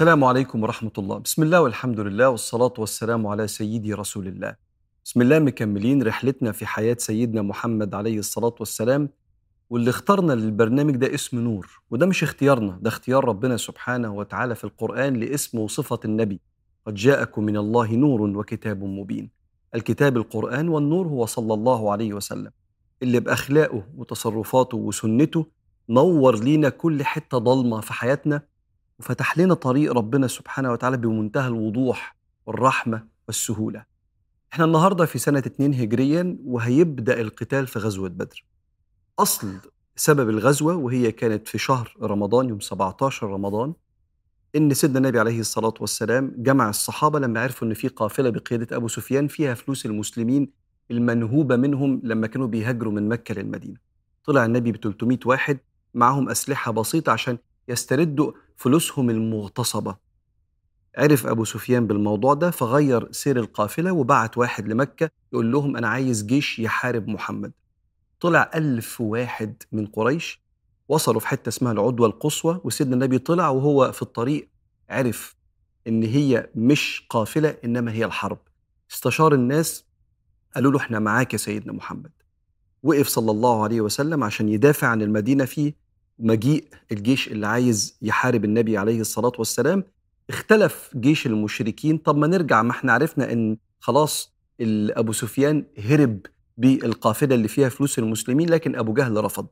السلام عليكم ورحمة الله. بسم الله والحمد لله والصلاة والسلام على سيدي رسول الله. بسم الله مكملين رحلتنا في حياة سيدنا محمد عليه الصلاة والسلام واللي اخترنا للبرنامج ده اسم نور وده مش اختيارنا ده اختيار ربنا سبحانه وتعالى في القرآن لاسم وصفة النبي. قد جاءكم من الله نور وكتاب مبين. الكتاب القرآن والنور هو صلى الله عليه وسلم. اللي بأخلاقه وتصرفاته وسنته نور لينا كل حتة ضلمة في حياتنا وفتح لنا طريق ربنا سبحانه وتعالى بمنتهى الوضوح والرحمة والسهولة. إحنا النهاردة في سنة 2 هجريا وهيبدأ القتال في غزوة بدر. أصل سبب الغزوة وهي كانت في شهر رمضان يوم 17 رمضان إن سيدنا النبي عليه الصلاة والسلام جمع الصحابة لما عرفوا إن في قافلة بقيادة أبو سفيان فيها فلوس المسلمين المنهوبة منهم لما كانوا بيهاجروا من مكة للمدينة. طلع النبي ب 300 واحد معهم أسلحة بسيطة عشان يستردوا فلوسهم المغتصبة. عرف أبو سفيان بالموضوع ده فغير سير القافلة وبعت واحد لمكة يقول لهم أنا عايز جيش يحارب محمد. طلع ألف واحد من قريش وصلوا في حتة اسمها العدوى القصوى وسيدنا النبي طلع وهو في الطريق عرف إن هي مش قافلة إنما هي الحرب. استشار الناس قالوا له إحنا معاك يا سيدنا محمد. وقف صلى الله عليه وسلم عشان يدافع عن المدينة في مجيء الجيش اللي عايز يحارب النبي عليه الصلاة والسلام اختلف جيش المشركين. طب ما نرجع ما إحنا عرفنا إن خلاص أبو سفيان هرب بالقافلة اللي فيها فلوس المسلمين لكن أبو جهل رفض.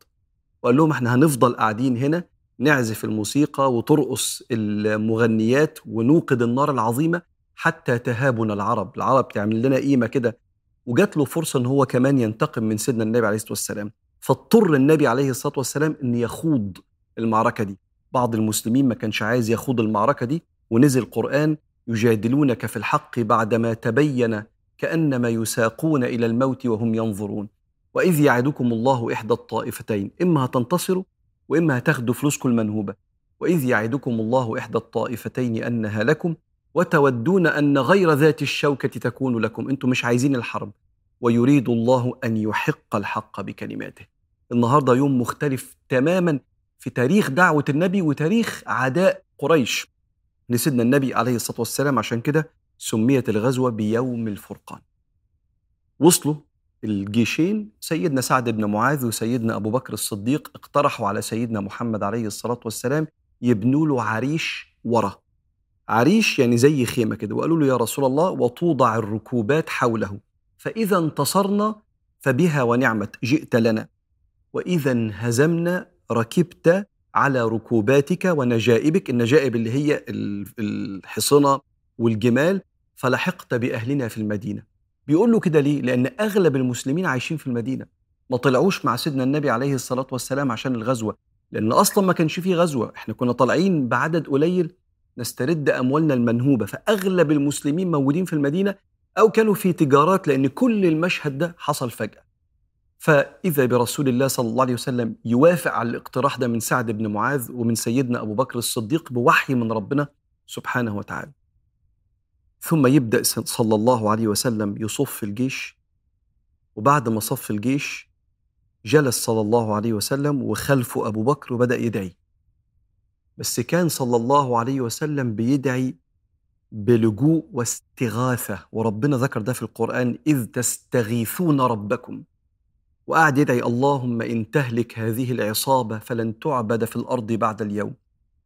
وقال لهم إحنا هنفضل قاعدين هنا نعزف الموسيقى وترقص المغنيات ونوقد النار العظيمة حتى تهابنا العرب. العرب تعمل لنا قيمة كده. وجات له فرصة إن هو كمان ينتقم من سيدنا النبي عليه الصلاة والسلام. فاضطر النبي عليه الصلاة والسلام إن يخوض المعركة دي. بعض المسلمين ما كانش عايز يخوض المعركة دي ونزل قرآن يجادلونك في الحق بعدما تبين كأنما يساقون إلى الموت وهم ينظرون. وإذ يعدكم الله إحدى الطائفتين إما هتنتصروا وإما هتاخدوا فلوسكم المنهوبة. وإذ يعدكم الله إحدى الطائفتين أنها لكم وتودون أن غير ذات الشوكة تكون لكم. أنتم مش عايزين الحرب. ويريد الله أن يحق الحق بكلماته. النهاردة يوم مختلف تماما في تاريخ دعوة النبي وتاريخ عداء قريش. لسيدنا النبي عليه الصلاة والسلام عشان كده سميت الغزوة بيوم الفرقان. وصلوا الجيشين سيدنا سعد بن معاذ وسيدنا أبو بكر الصديق اقترحوا على سيدنا محمد عليه الصلاة والسلام يبنوا له عريش ورا. عريش يعني زي خيمة كده وقالوا له يا رسول الله وتوضع الركوبات حوله فإذا انتصرنا فبها ونعمت جئت لنا. وإذا انهزمنا ركبت على ركوباتك ونجائبك النجائب اللي هي الحصنة والجمال فلحقت بأهلنا في المدينة. بيقول له كده ليه؟ لأن أغلب المسلمين عايشين في المدينة. ما طلعوش مع سيدنا النبي عليه الصلاة والسلام عشان الغزوة. لأن أصلا ما كانش فيه غزوة. إحنا كنا طالعين بعدد قليل نسترد أموالنا المنهوبة. فأغلب المسلمين موجودين في المدينة أو كانوا في تجارات لأن كل المشهد ده حصل فجأة. فإذا برسول الله صلى الله عليه وسلم يوافق على الاقتراح ده من سعد بن معاذ ومن سيدنا أبو بكر الصديق بوحي من ربنا سبحانه وتعالى. ثم يبدأ صلى الله عليه وسلم يصف الجيش وبعد ما صف الجيش جلس صلى الله عليه وسلم وخلفه أبو بكر وبدأ يدعي. بس كان صلى الله عليه وسلم بيدعي بلجوء واستغاثة وربنا ذكر ده في القرآن إذ تستغيثون ربكم. وقعد يدعي اللهم إن تهلك هذه العصابة فلن تعبد في الأرض بعد اليوم.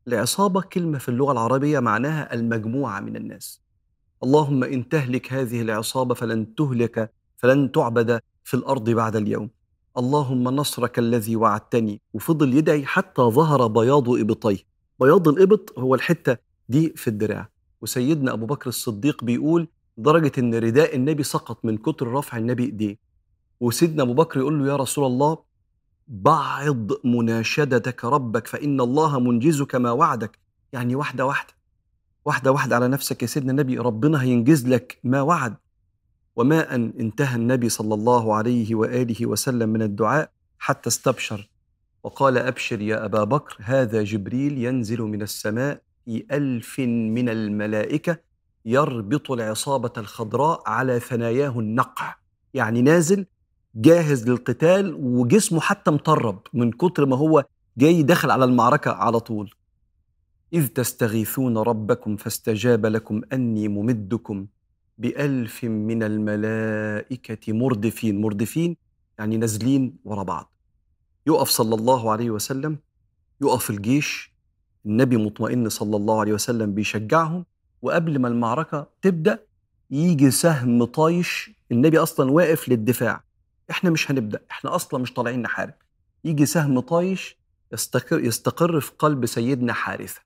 العصابة كلمة في اللغة العربية معناها المجموعة من الناس. اللهم إن تهلك هذه العصابة فلن تهلك فلن تعبد في الأرض بعد اليوم. اللهم نصرك الذي وعدتني وفضل يدعي حتى ظهر بياض إبطيه. بياض الإبط هو الحتة دي في الدراع. وسيدنا أبو بكر الصديق بيقول لدرجة إن رداء النبي سقط من كتر رفع النبي إيديه. وسيدنا أبو بكر يقول له يا رسول الله بعض مناشدتك ربك فإن الله منجزك ما وعدك. يعني واحدة واحدة واحدة واحدة على نفسك يا سيدنا النبي ربنا هينجز لك ما وعد. وما أن انتهى النبي صلى الله عليه وآله وسلم من الدعاء حتى استبشر. وقال أبشر يا أبا بكر هذا جبريل ينزل من السماء في ألف من الملائكة يربط العصابة الخضراء على ثناياه النقع. يعني نازل جاهز للقتال وجسمه حتى مطرب من كتر ما هو جاي داخل على المعركة على طول. إذ تستغيثون ربكم فاستجاب لكم أني ممدكم بألف من الملائكة مردفين مردفين يعني نازلين ورا بعض. يقف صلى الله عليه وسلم يقف الجيش النبي مطمئن صلى الله عليه وسلم بيشجعهم وقبل ما المعركة تبدأ يجي سهم طايش النبي أصلا واقف للدفاع. إحنا مش هنبدأ إحنا أصلا مش طالعين نحارب. يجي سهم طايش يستقر, يستقر في قلب سيدنا حارثة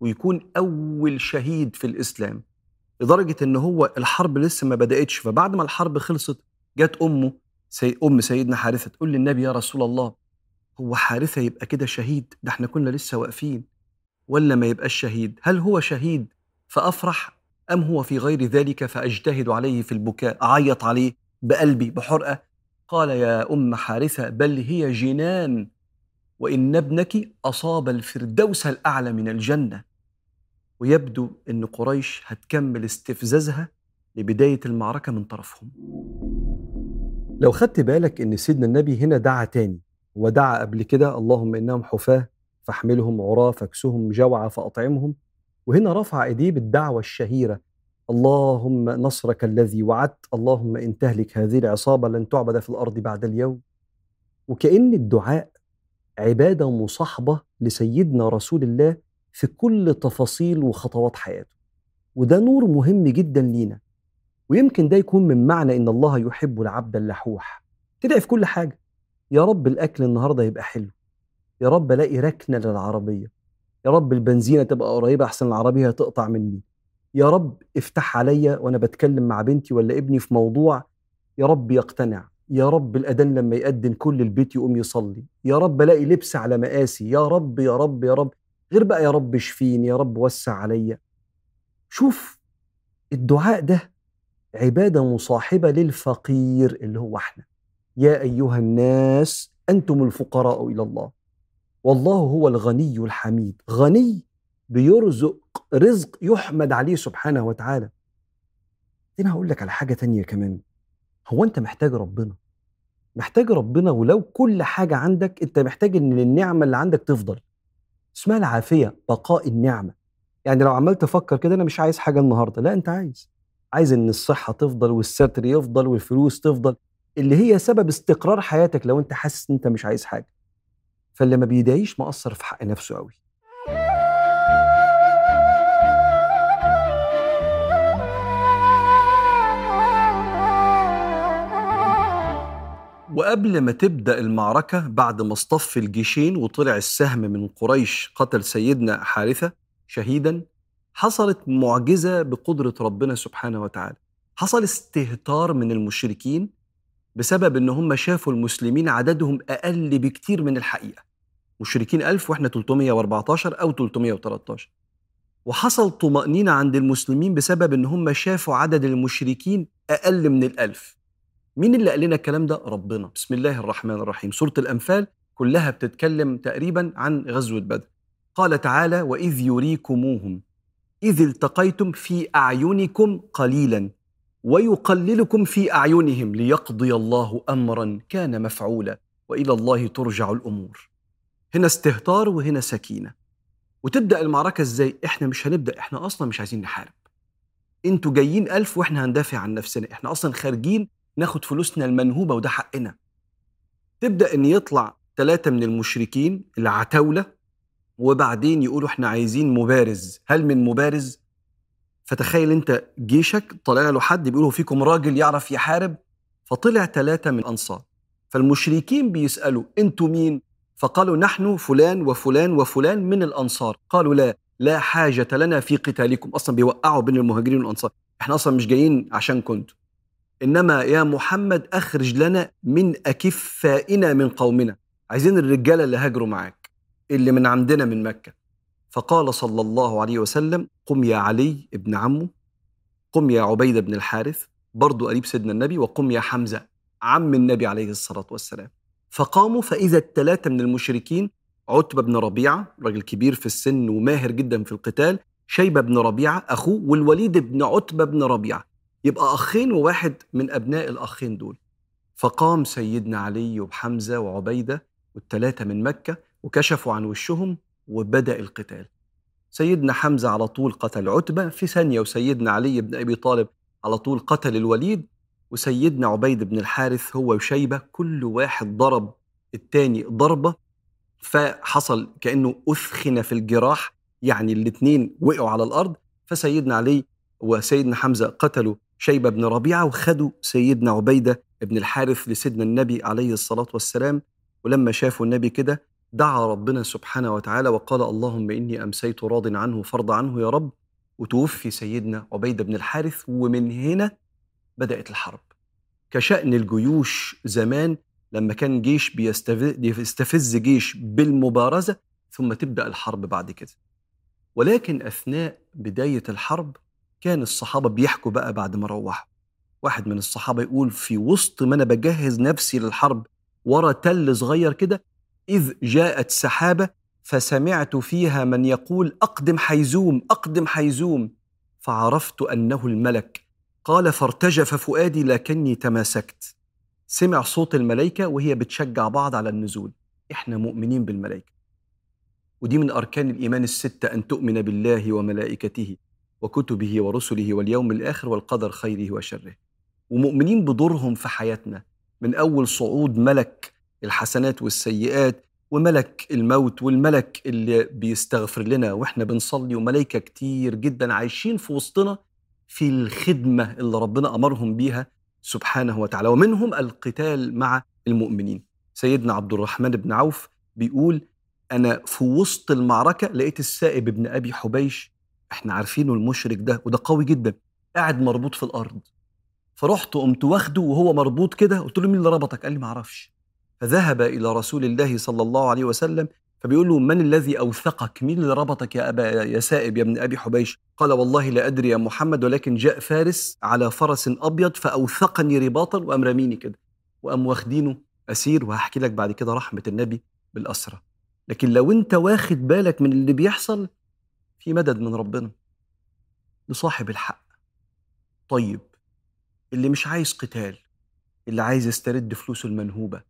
ويكون أول شهيد في الإسلام لدرجة إن هو الحرب لسه ما بدأتش. فبعد ما الحرب خلصت جت أمه سي أم سيدنا حارثة تقول للنبي يا رسول الله هو حارثة يبقى كده شهيد؟ ده إحنا كنا لسه واقفين. ولا ما يبقاش شهيد؟ هل هو شهيد؟ فأفرح أم هو في غير ذلك؟ فأجتهد عليه في البكاء أعيط عليه بقلبي بحرقة قال يا أم حارثة بل هي جنان وإن ابنك أصاب الفردوس الأعلى من الجنة. ويبدو أن قريش هتكمل استفزازها لبداية المعركة من طرفهم. لو خدت بالك أن سيدنا النبي هنا دعا تاني ودعا قبل كده اللهم إنهم حفاة فاحملهم عراة فاكسهم جوعة فأطعمهم وهنا رفع إيديه بالدعوة الشهيرة اللهم نصرك الذي وعدت. اللهم إن تهلك هذه العصابة لن تعبد في الأرض بعد اليوم. وكأن الدعاء عبادة مصاحبة لسيدنا رسول الله في كل تفاصيل وخطوات حياته. وده نور مهم جدا لينا. ويمكن ده يكون من معنى إن الله يحب العبد اللحوح. تدعي في كل حاجة. يا رب الأكل النهارده يبقى حلو. يا رب ألاقي ركنة للعربية. يا رب البنزينة تبقى قريبة أحسن العربية هتقطع مني. يا رب افتح عليا وأنا بتكلم مع بنتي ولا ابني في موضوع يا رب يقتنع يا رب الأذان لما يأذن كل البيت يقوم يصلي يا رب ألاقي لبس على مقاسي يا رب يا رب يا رب غير بقى يا رب اشفيني يا رب وسع عليا. شوف الدعاء ده عبادة مصاحبة للفقير اللي هو إحنا. يا أيها الناس أنتم الفقراء إلى الله والله هو الغني الحميد. غني بيرزق رزق يحمد عليه سبحانه وتعالى. هنا هقول لك على حاجة تانية كمان. هو أنت محتاج ربنا. محتاج ربنا ولو كل حاجة عندك أنت محتاج إن النعمة اللي عندك تفضل. اسمها العافية بقاء النعمة. يعني لو عمال تفكر كده أنا مش عايز حاجة النهاردة. لا أنت عايز. عايز إن الصحة تفضل والستر يفضل والفلوس تفضل اللي هي سبب استقرار حياتك لو أنت حاسس إن أنت مش عايز حاجة. فاللي ما بيدعيش مقصر في حق نفسه قوي وقبل ما تبدأ المعركة بعد ما اصطف الجيشين وطلع السهم من قريش قتل سيدنا حارثة شهيدا حصلت معجزة بقدرة ربنا سبحانه وتعالى. حصل استهتار من المشركين بسبب إن هم شافوا المسلمين عددهم أقل بكتير من الحقيقة. مشركين ألف وإحنا 314 أو 313 وحصل طمأنينة عند المسلمين بسبب إن هم شافوا عدد المشركين أقل من الألف. مين اللي قال لنا الكلام ده؟ ربنا. بسم الله الرحمن الرحيم. سورة الأنفال كلها بتتكلم تقريبا عن غزوة بدر. قال تعالى وإذ يريكموهم إذ التقيتم في أعينكم قليلا ويقللكم في أعينهم ليقضي الله أمرا كان مفعولا وإلى الله ترجع الأمور. هنا استهتار وهنا سكينة. وتبدأ المعركة إزاي؟ إحنا مش هنبدأ إحنا أصلا مش عايزين نحارب. أنتوا جايين ألف وإحنا هندافع عن نفسنا. إحنا أصلا خارجين ناخد فلوسنا المنهوبة وده حقنا. تبدأ إن يطلع ثلاثة من المشركين العتاولة وبعدين يقولوا إحنا عايزين مبارز. هل من مبارز؟ فتخيل أنت جيشك طلع له حد بيقولوا فيكم راجل يعرف يحارب؟ فطلع ثلاثة من الانصار فالمشركين بيسألوا أنتوا مين؟ فقالوا نحن فلان وفلان وفلان من الأنصار. قالوا لا لا حاجة لنا في قتالكم أصلا بيوقعوا بين المهاجرين والأنصار. إحنا أصلا مش جايين عشان كنتوا إنما يا محمد أخرج لنا من أكفائنا من قومنا. عايزين الرجالة اللي هاجروا معاك اللي من عندنا من مكة. فقال صلى الله عليه وسلم قم يا علي ابن عمه قم يا عبيدة بن الحارث برضو قريب سيدنا النبي وقم يا حمزة عم النبي عليه الصلاة والسلام. فقاموا. فإذا الثلاثة من المشركين عتبة بن ربيعة راجل كبير في السن وماهر جدا في القتال شيبة بن ربيعة أخوه والوليد بن عتبة بن ربيعة. يبقى أخين وواحد من أبناء الأخين دول. فقام سيدنا علي وحمزة وعبيدة والثلاثة من مكة وكشفوا عن وشهم وبدأ القتال. سيدنا حمزة على طول قتل عتبة في ثانية وسيدنا علي بن أبي طالب على طول قتل الوليد وسيدنا عبيد بن الحارث هو وشيبة كل واحد ضرب التاني ضربة فحصل كأنه أثخن في الجراح يعني الاثنين وقعوا على الأرض. فسيدنا علي وسيدنا حمزة قتلوا شيبة بن ربيعة وخدوا سيدنا عبيدة بن الحارث لسيدنا النبي عليه الصلاة والسلام. ولما شافوا النبي كده دعا ربنا سبحانه وتعالى وقال اللهم إني أمسيت راض عنه فرض عنه يا رب وتوفي سيدنا عبيدة بن الحارث. ومن هنا بدأت الحرب. كشأن الجيوش زمان لما كان جيش بيستفز جيش بالمبارزة ثم تبدأ الحرب بعد كده. ولكن أثناء بداية الحرب كان الصحابة بيحكوا بقى بعد ما روحوا. واحد من الصحابة يقول في وسط ما أنا بجهز نفسي للحرب ورا تل صغير كده إذ جاءت سحابة فسمعت فيها من يقول أقدم حيزوم أقدم حيزوم. فعرفت أنه الملك. قال فارتجف فؤادي لكني تماسكت. سمع صوت الملائكة وهي بتشجع بعض على النزول. إحنا مؤمنين بالملائكة. ودي من أركان الإيمان الستة أن تؤمن بالله وملائكته. وكتبه ورسله واليوم الآخر والقدر خيره وشره. ومؤمنين بدورهم في حياتنا. من أول صعود ملك الحسنات والسيئات وملك الموت والملك اللي بيستغفر لنا وإحنا بنصلي وملائكة كتير جدا عايشين في وسطنا في الخدمة اللي ربنا أمرهم بيها سبحانه وتعالى. ومنهم القتال مع المؤمنين. سيدنا عبد الرحمن بن عوف بيقول أنا في وسط المعركة لقيت السائب بن أبي حبيش إحنا عارفينه المشرك ده وده قوي جدا قاعد مربوط في الأرض. فرحت قمت واخده وهو مربوط كده قلت له مين اللي ربطك؟ قال لي ما أعرفش. فذهب إلى رسول الله صلى الله عليه وسلم فبيقول له من الذي أوثقك؟ مين اللي ربطك يا أبا يا سائب يا ابن أبي حبيش؟ قال والله لا أدري يا محمد ولكن جاء فارس على فرس أبيض فأوثقني رباطا وقام راميني كده. وقام واخدينه أسير وهحكي لك بعد كده رحمة النبي بالاسرى لكن لو أنت واخد بالك من اللي بيحصل في مدد من ربنا لصاحب الحق. طيب اللي مش عايز قتال اللي عايز يسترد فلوسه المنهوبة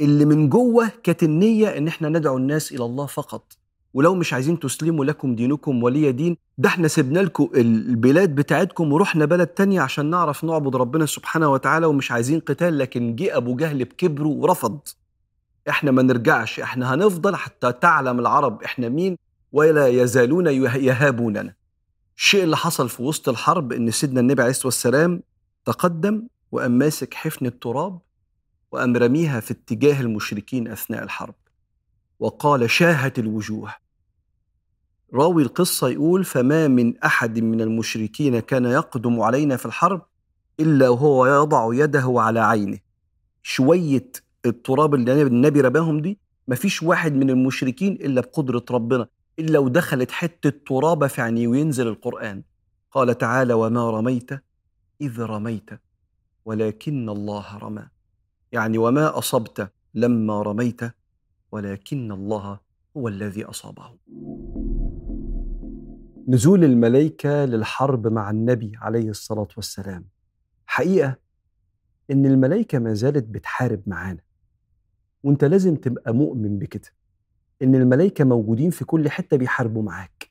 اللي من جوه كانت النية إن إحنا ندعو الناس إلى الله فقط ولو مش عايزين تسلموا لكم دينكم ولي دين ده إحنا سيبنا لكم البلاد بتاعتكم ورحنا بلد تانية عشان نعرف نعبد ربنا سبحانه وتعالى ومش عايزين قتال لكن جه أبو جهل بكبره ورفض. إحنا ما نرجعش إحنا هنفضل حتى تعلم العرب إحنا مين ولا يزالون يهابوننا. الشيء اللي حصل في وسط الحرب إن سيدنا النبي عليه الصلاة والسلام تقدم وقام ماسك حفن التراب وقام رميها في اتجاه المشركين أثناء الحرب. وقال شاهت الوجوه. راوي القصة يقول فما من أحد من المشركين كان يقدم علينا في الحرب إلا وهو يضع يده على عينه. شوية التراب اللي النبي رماهم دي مفيش واحد من المشركين إلا بقدرة ربنا. إلا ودخلت حتة ترابه في عينيه وينزل القرآن. قال تعالى وما رميت إذ رميت ولكن الله رمى. يعني وما أصبت لما رميت ولكن الله هو الذي أصابه. نزول الملائكة للحرب مع النبي عليه الصلاة والسلام. حقيقة إن الملائكة ما زالت بتحارب معانا وأنت لازم تبقى مؤمن بكده. إن الملائكة موجودين في كل حتة بيحاربوا معاك.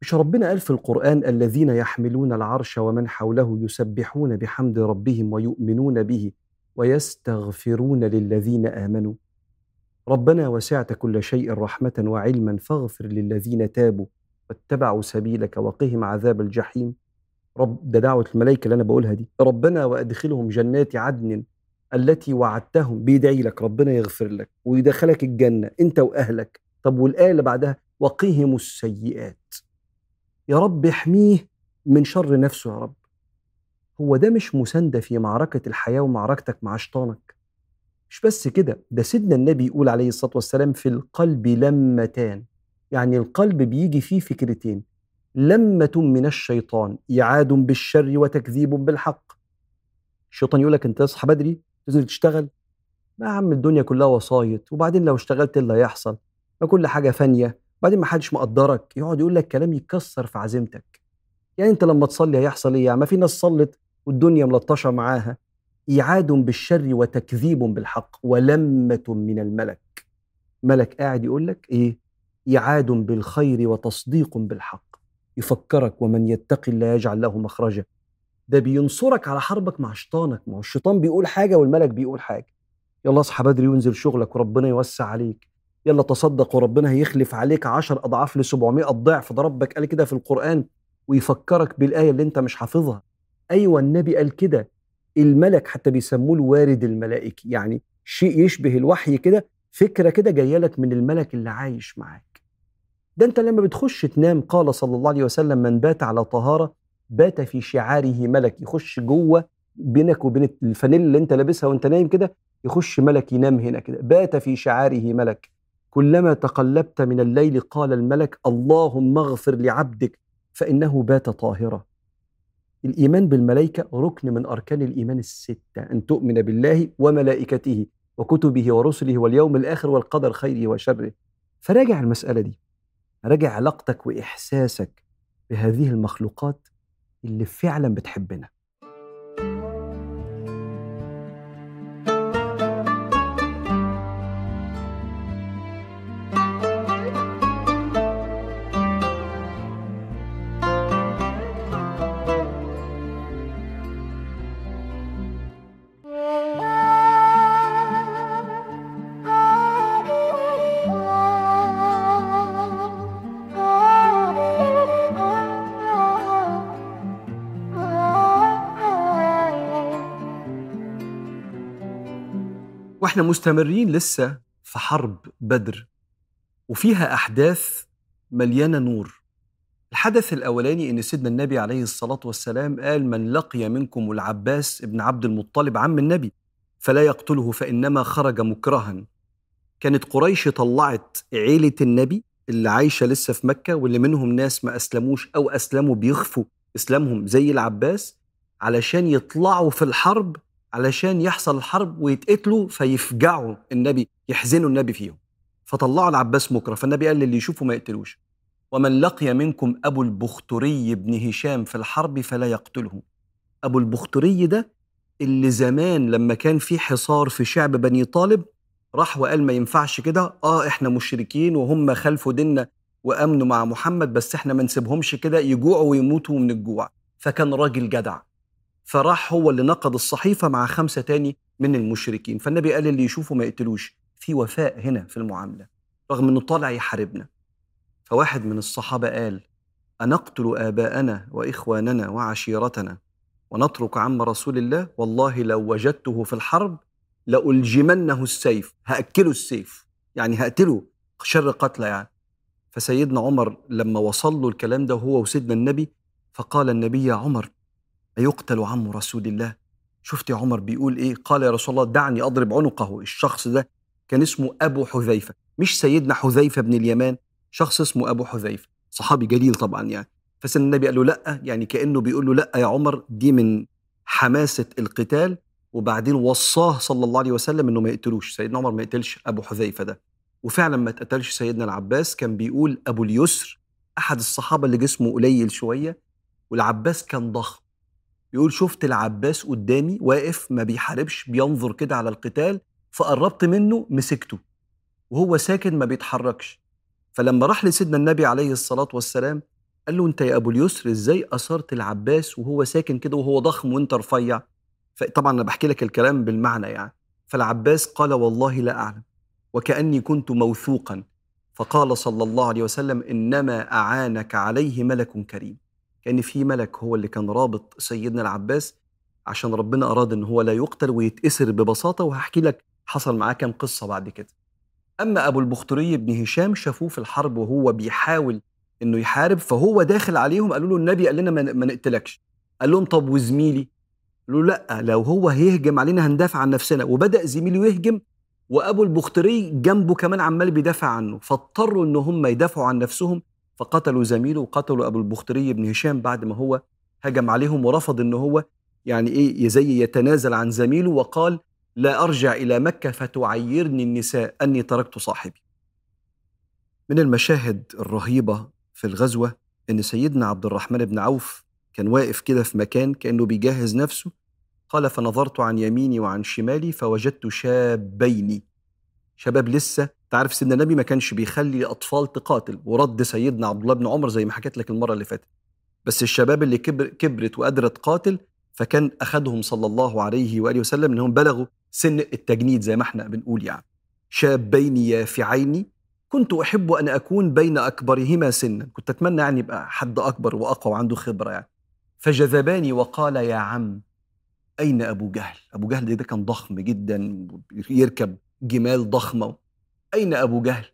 مش ربنا قال في القرآن الذين يحملون العرش ومن حوله يسبحون بحمد ربهم ويؤمنون به ويستغفرون للذين آمنوا؟ ربنا وسعت كل شيء رحمة وعلما فاغفر للذين تابوا واتبعوا سبيلك وقهم عذاب الجحيم. رب ده دعوة الملائكة اللي أنا بقولها دي. ربنا وأدخلهم جنات عدن التي وعدتهم بيدعي لك ربنا يغفر لك ويدخلك الجنة أنت وأهلك. طب والآية اللي بعدها؟ وقهم السيئات. يا رب احميه من شر نفسه يا رب. هو ده مش مساندة في معركة الحياة ومعركتك مع شيطانك؟ مش بس كده ده سيدنا النبي يقول عليه الصلاة والسلام في القلب لمتان. يعني القلب بيجي فيه فكرتين. لمة من الشيطان إعاد بالشر وتكذيب بالحق. الشيطان يقول لك أنت تصحى بدري تنزل تشتغل؟ ما يا عم الدنيا كلها وسايط وبعدين لو اشتغلت اللي هيحصل؟ ما كل حاجة فانية بعدين ما حدش مقدرك يقعد يقول لك كلام يكسر في عزيمتك. يعني أنت لما تصلي هيحصل إيه؟ يعني ما في ناس صلت والدنيا ملطشة معاها. ايعاد بالشر وتكذيب بالحق ولمة من الملك. ملك قاعد يقول لك إيه؟ إعاد بالخير وتصديق بالحق. يفكرك ومن يتقي الله يجعل له مخرجا. ده بينصرك على حربك مع شيطانك. ما هو الشيطان بيقول حاجة والملك بيقول حاجة. يلا اصحى بدري وانزل شغلك وربنا يوسع عليك. يلا تصدق وربنا هيخلف عليك عشر أضعاف ل 700 ضعف ده ربك قال كده في القرآن ويفكرك بالآية اللي أنت مش حافظها. أيوة النبي قال كده. الملك حتى بيسموه الوارد الملائكي. يعني شيء يشبه الوحي كده فكرة كده جاية لك من الملك اللي عايش معاك. ده أنت لما بتخش تنام قال صلى الله عليه وسلم من بات على طهارة بات في شعاره ملك يخش جوه بينك وبين الفانيل اللي انت لابسها وانت نايم كده يخش ملك ينام هنا كده. بات في شعاره ملك. كلما تقلبت من الليل قال الملك اللهم اغفر لعبدك فإنه بات طاهرا. الإيمان بالملائكة ركن من أركان الإيمان الستة أن تؤمن بالله وملائكته وكتبه ورسله واليوم الآخر والقدر خيره وشره. فراجع المسألة دي. راجع علاقتك وإحساسك بهذه المخلوقات اللي فعلا بتحبنا. وإحنا مستمرين لسه في حرب بدر وفيها أحداث مليانة نور. الحدث الأولاني إن سيدنا النبي عليه الصلاة والسلام قال من لقي منكم العباس ابن عبد المطلب عم النبي فلا يقتله فإنما خرج مكرها. كانت قريش طلعت عيلة النبي اللي عايشة لسه في مكة واللي منهم ناس ما أسلموش أو أسلموا بيخفوا إسلامهم زي العباس علشان يطلعوا في الحرب علشان يحصل الحرب ويتقتلوا فيفجعوا النبي يحزنوا النبي فيهم. فطلعوا العباس مكره فالنبي قال للي يشوفه ما يقتلوش. ومن لقي منكم أبو البختري بن هشام في الحرب فلا يقتله أبو البختري ده اللي زمان لما كان في حصار في شعب بني طالب راح وقال ما ينفعش كده آه إحنا مشركين وهم خلفوا ديننا وأمنوا مع محمد بس إحنا ما نسيبهمش كده يجوعوا ويموتوا من الجوع. فكان راجل جدع. فراح هو اللي نقض الصحيفة مع خمسة تاني من المشركين. فالنبي قال اللي يشوفه ما يقتلوش. في وفاء هنا في المعاملة رغم أنه طالع يحاربنا. فواحد من الصحابة قال أنقتل آباءنا وإخواننا وعشيرتنا ونترك عم رسول الله؟ والله لو وجدته في الحرب لألجمنه السيف هأكله السيف. يعني هقتله شر قتلى يعني. فسيدنا عمر لما وصل له الكلام ده هو وسيدنا النبي فقال النبي يا عمر أيقتل عم رسول الله. شفت يا عمر بيقول إيه؟ قال يا رسول الله دعني أضرب عنقه. الشخص ده كان اسمه أبو حذيفة مش سيدنا حذيفة بن اليمان شخص اسمه أبو حذيفة صحابي جليل طبعا يعني. فسيدنا النبي قال له لأ يعني كأنه بيقول له لأ يا عمر دي من حماسة القتال وبعدين وصاه صلى الله عليه وسلم إنه ما يقتلوش. سيدنا عمر ما يقتلش أبو حذيفة ده. وفعلا ما اتقتلش سيدنا العباس كان بيقول أبو اليسر أحد الصحابة اللي جسمه قليل شوية والعباس كان ضخم. يقول شفت العباس قدامي واقف ما بيحاربش بينظر كده على القتال فقربت منه مسكته وهو ساكن ما بيتحركش. فلما راح لسيدنا النبي عليه الصلاة والسلام قال له انت يا أبو اليسر إزاي أثرت العباس وهو ساكن كده وهو ضخم وانت رفيع؟ طبعا أنا بحكي لك الكلام بالمعنى يعني. فالعباس قال والله لا أعلم وكأني كنت موثوقا. فقال صلى الله عليه وسلم إنما أعانك عليه ملك كريم. كأن في ملك هو اللي كان رابط سيدنا العباس عشان ربنا أراد إن هو لا يقتل ويتأسر ببساطة وهحكي لك حصل معاه كام قصة بعد كده. أما أبو البختري بن هشام شافوه في الحرب وهو بيحاول إنه يحارب فهو داخل عليهم قالوا له النبي قال لنا ما نقتلكش. قال لهم طب وزميلي؟ قالوا لأ لو هو هيهجم علينا هندافع عن نفسنا. وبدأ زميله يهجم وأبو البختري جنبه كمان عمال بيدافع عنه. فاضطروا إن هم يدافعوا عن نفسهم فقتلوا زميله وقتلوا أبو البختري بن هشام بعد ما هو هجم عليهم ورفض إن هو يعني إيه زي يتنازل عن زميله وقال لا أرجع إلى مكة فتعيرني النساء أني تركت صاحبي. من المشاهد الرهيبة في الغزوة إن سيدنا عبد الرحمن بن عوف كان واقف كده في مكان كأنه بيجهز نفسه قال فنظرت عن يميني وعن شمالي فوجدت شابين شباب لسه تعرف سيدنا النبي ما كانش بيخلي أطفال تقاتل ورد سيدنا عبد الله بن عمر زي ما حكيت لك المرة اللي فاتت. بس الشباب اللي كبر كبرت وقادره تقاتل فكان اخذهم صلى الله عليه وآله وسلم إنهم بلغوا سن التجنيد زي ما إحنا بنقول يعني. شابين يافعين كنت أحب أن أكون بين أكبرهما سنا. كنت أتمنى يعني يبقى حد أكبر وأقوى وعنده خبرة يعني. فجذباني وقال يا عم أين أبو جهل؟ أبو جهل ده كان ضخم جدا يركب جمال ضخمة أين أبو جهل؟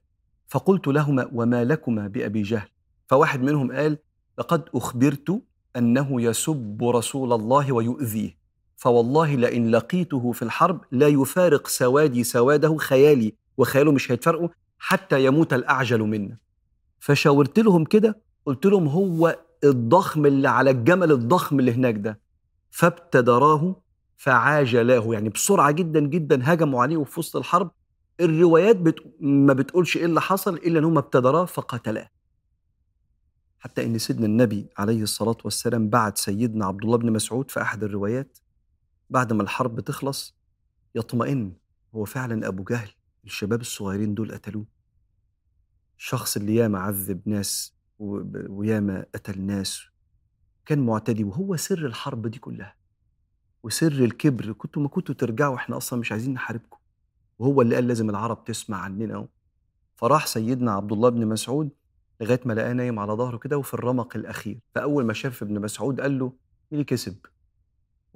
فقلت لهما وما لكما بأبي جهل؟ فواحد منهم قال لقد أخبرت أنه يسب رسول الله ويؤذيه فوالله لئن لقيته في الحرب لا يفارق سوادي سواده خيالي وخياله مش هيتفرقوا حتى يموت الأعجل منا. فشاورت لهم كده قلت لهم هو الضخم اللي على الجمل الضخم اللي هناك ده فابتدراه فعاجلاه. يعني بسرعة جدا جدا هجموا عليه في وسط الحرب. الروايات بت... ما بتقولش إيه اللي حصل إلا إن هم ابتدراه فقتلاه. حتى إن سيدنا النبي عليه الصلاة والسلام بعت سيدنا عبد الله بن مسعود في أحد الروايات بعد ما الحرب تخلص يطمئن هو فعلا أبو جهل الشباب الصغيرين دول قتلوه. الشخص اللي ياما عذب ناس وياما قتل ناس كان معتدي وهو سر الحرب دي كلها. وسر الكبر كنتوا ما كنتوا ترجعوا إحنا أصلا مش عايزين نحاربكم. وهو اللي قال لازم العرب تسمع عننا فراح سيدنا عبد الله بن مسعود لغاية ما لقاه نايم على ظهره كده وفي الرمق الأخير. فأول ما شاف ابن مسعود قال له مين اللي كسب؟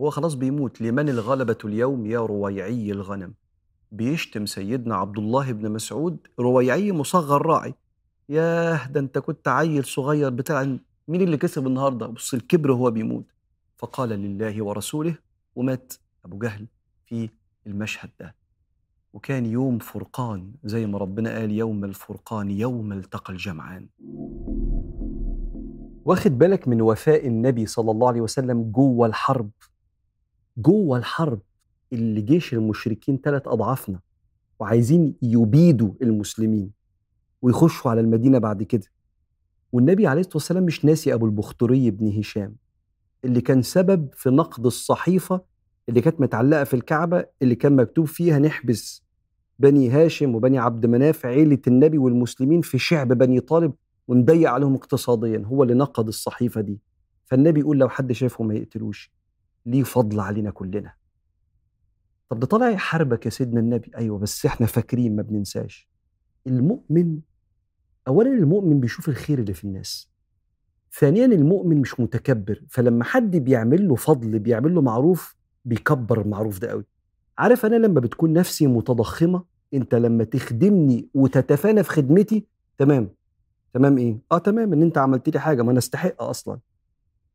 هو خلاص بيموت. لمن الغلبة اليوم يا رويعي الغنم؟ بيشتم سيدنا عبد الله بن مسعود رويعي مصغر راعي. ياه ده أنت كنت عيل صغير بتاع مين اللي كسب النهارده؟ بص الكبر هو بيموت. فقال لله ورسوله ومات أبو جهل في المشهد ده. وكان يوم فرقان زي ما ربنا قال يوم الفرقان يوم التقى الجمعان. واخد بالك من وفاء النبي صلى الله عليه وسلم جوه الحرب؟ جوه الحرب اللي جيش المشركين ثلاث أضعافنا وعايزين يبيدوا المسلمين ويخشوا على المدينة بعد كده. والنبي عليه الصلاة والسلام مش ناسي أبو البختري بن هشام. اللي كان سبب في نقد الصحيفة اللي كانت متعلقة في الكعبة اللي كان مكتوب فيها نحبس بني هاشم وبني عبد مناف عيلة النبي والمسلمين في شعب بني طالب ونضيق عليهم اقتصاديا. هو اللي نقد الصحيفة دي. فالنبي يقول لو حد شافه ما يقتلوش. ليه فضل علينا كلنا؟ طب ده طالع يحاربك يا سيدنا النبي. أيوه بس إحنا فاكرين ما بننساش. المؤمن اولا المؤمن بيشوف الخير اللي في الناس. ثانيا المؤمن مش متكبر فلما حد بيعمل له فضل بيعمل له معروف بيكبر المعروف ده قوي عارف أنا لما بتكون نفسي متضخمة أنت لما تخدمني وتتفانى في خدمتي تمام. تمام إيه؟ آه تمام إن أنت عملت لي حاجة ما أنا أستحق أصلا.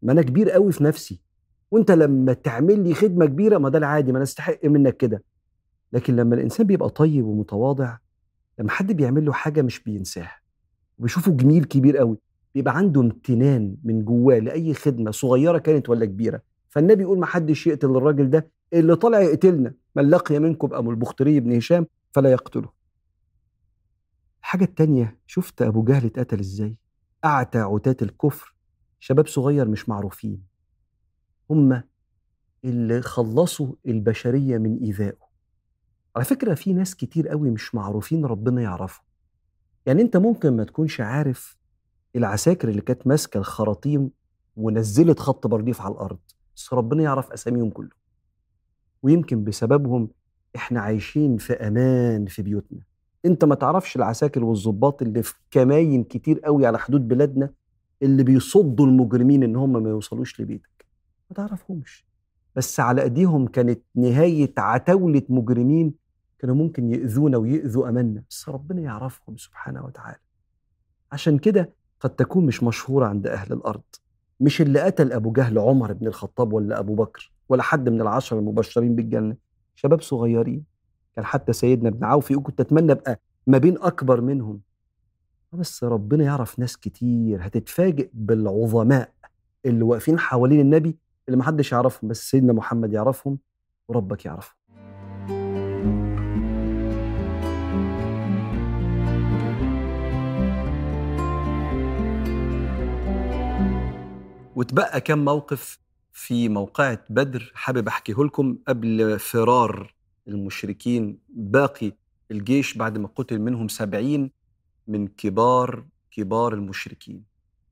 ما أنا كبير قوي في نفسي. وأنت لما تعمل لي خدمة كبيرة ما ده العادي ما أنا أستحق منك كده. لكن لما الإنسان بيبقى طيب ومتواضع لما حد بيعمل له حاجة مش بينساها وبيشوفه جميل كبير قوي بيبقى عنده امتنان من جواه لأي خدمة صغيرة كانت ولا كبيرة. فالنبي يقول ما حدش يقتل الراجل ده اللي طالع يقتلنا. من لقي منكم أبو البختري بن هشام فلا يقتله. الحاجة التانية شفت أبو جهل اتقتل إزاي؟ أعتى عتاة الكفر. شباب صغير مش معروفين. هم اللي خلصوا البشرية من إيذائه. على فكرة في ناس كتير قوي مش معروفين ربنا يعرفهم. يعني أنت ممكن ما تكونش عارف العساكر اللي كانت ماسكة الخراطيم ونزلت خط برديف على الأرض. بس ربنا يعرف أساميهم كلهم ويمكن بسببهم إحنا عايشين في أمان في بيوتنا. أنت ما تعرفش العساكر والظباط اللي في كماين كتير قوي على حدود بلادنا اللي بيصدوا المجرمين إن هم ما يوصلوش لبيتك. ما تعرفهمش. بس على إيديهم كانت نهاية عتاولة مجرمين كانوا ممكن يؤذونا ويؤذوا أماننا. بس ربنا يعرفهم سبحانه وتعالى. عشان كده قد تكون مش مشهورة عند أهل الأرض. مش اللي قتل أبو جهل عمر بن الخطاب ولا أبو بكر ولا حد من العشر المبشرين بالجنة. شباب صغيرين. كان حتى سيدنا ابن عوف يقول كنت أتمنى أبقى ما بين أكبر منهم. بس ربنا يعرف ناس كتير هتتفاجئ بالعظماء اللي واقفين حوالين النبي اللي محدش يعرفهم بس سيدنا محمد يعرفهم وربك يعرفهم. وتبقى كم موقف في موقعة بدر حابب أحكيه لكم قبل فرار المشركين باقي الجيش بعد ما قتل منهم سبعين من كبار كبار المشركين.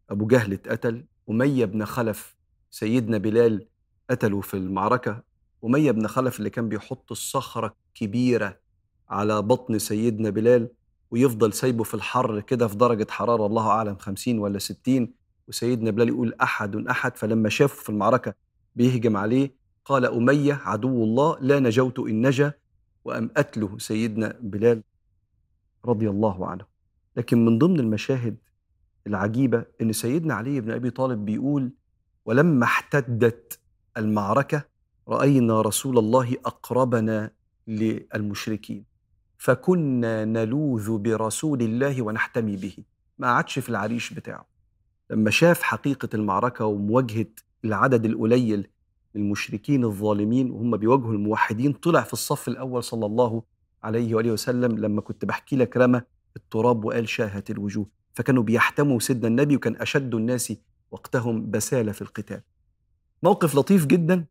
أبو جهل اتقتل أمية بن خلف سيدنا بلال قتلوا في المعركة. أمية بن خلف اللي كان بيحط الصخرة كبيرة على بطن سيدنا بلال ويفضل سايبه في الحر كده في درجة حرارة الله أعلم خمسين ولا ستين. وسيدنا بلال يقول أحد أحد فلما شافه في المعركة بيهجم عليه قال أمية عدو الله لا نجوت إن نجا وأم أتله سيدنا بلال رضي الله عنه. لكن من ضمن المشاهد العجيبة إن سيدنا علي بن أبي طالب بيقول ولما احتدت المعركة رأينا رسول الله أقربنا للمشركين فكنا نلوذ برسول الله ونحتمي به ما عادش في العريش بتاعه. لما شاف حقيقة المعركة ومواجهة العدد القليل للمشركين الظالمين وهم بيواجهوا الموحدين طلع في الصف الأول صلى الله عليه وآله وسلم لما كنت بحكي لك رمى التراب وقال شاهت الوجوه. فكانوا بيحتموا سيدنا النبي وكان أشد الناس وقتهم بسالة في القتال. موقف لطيف جدا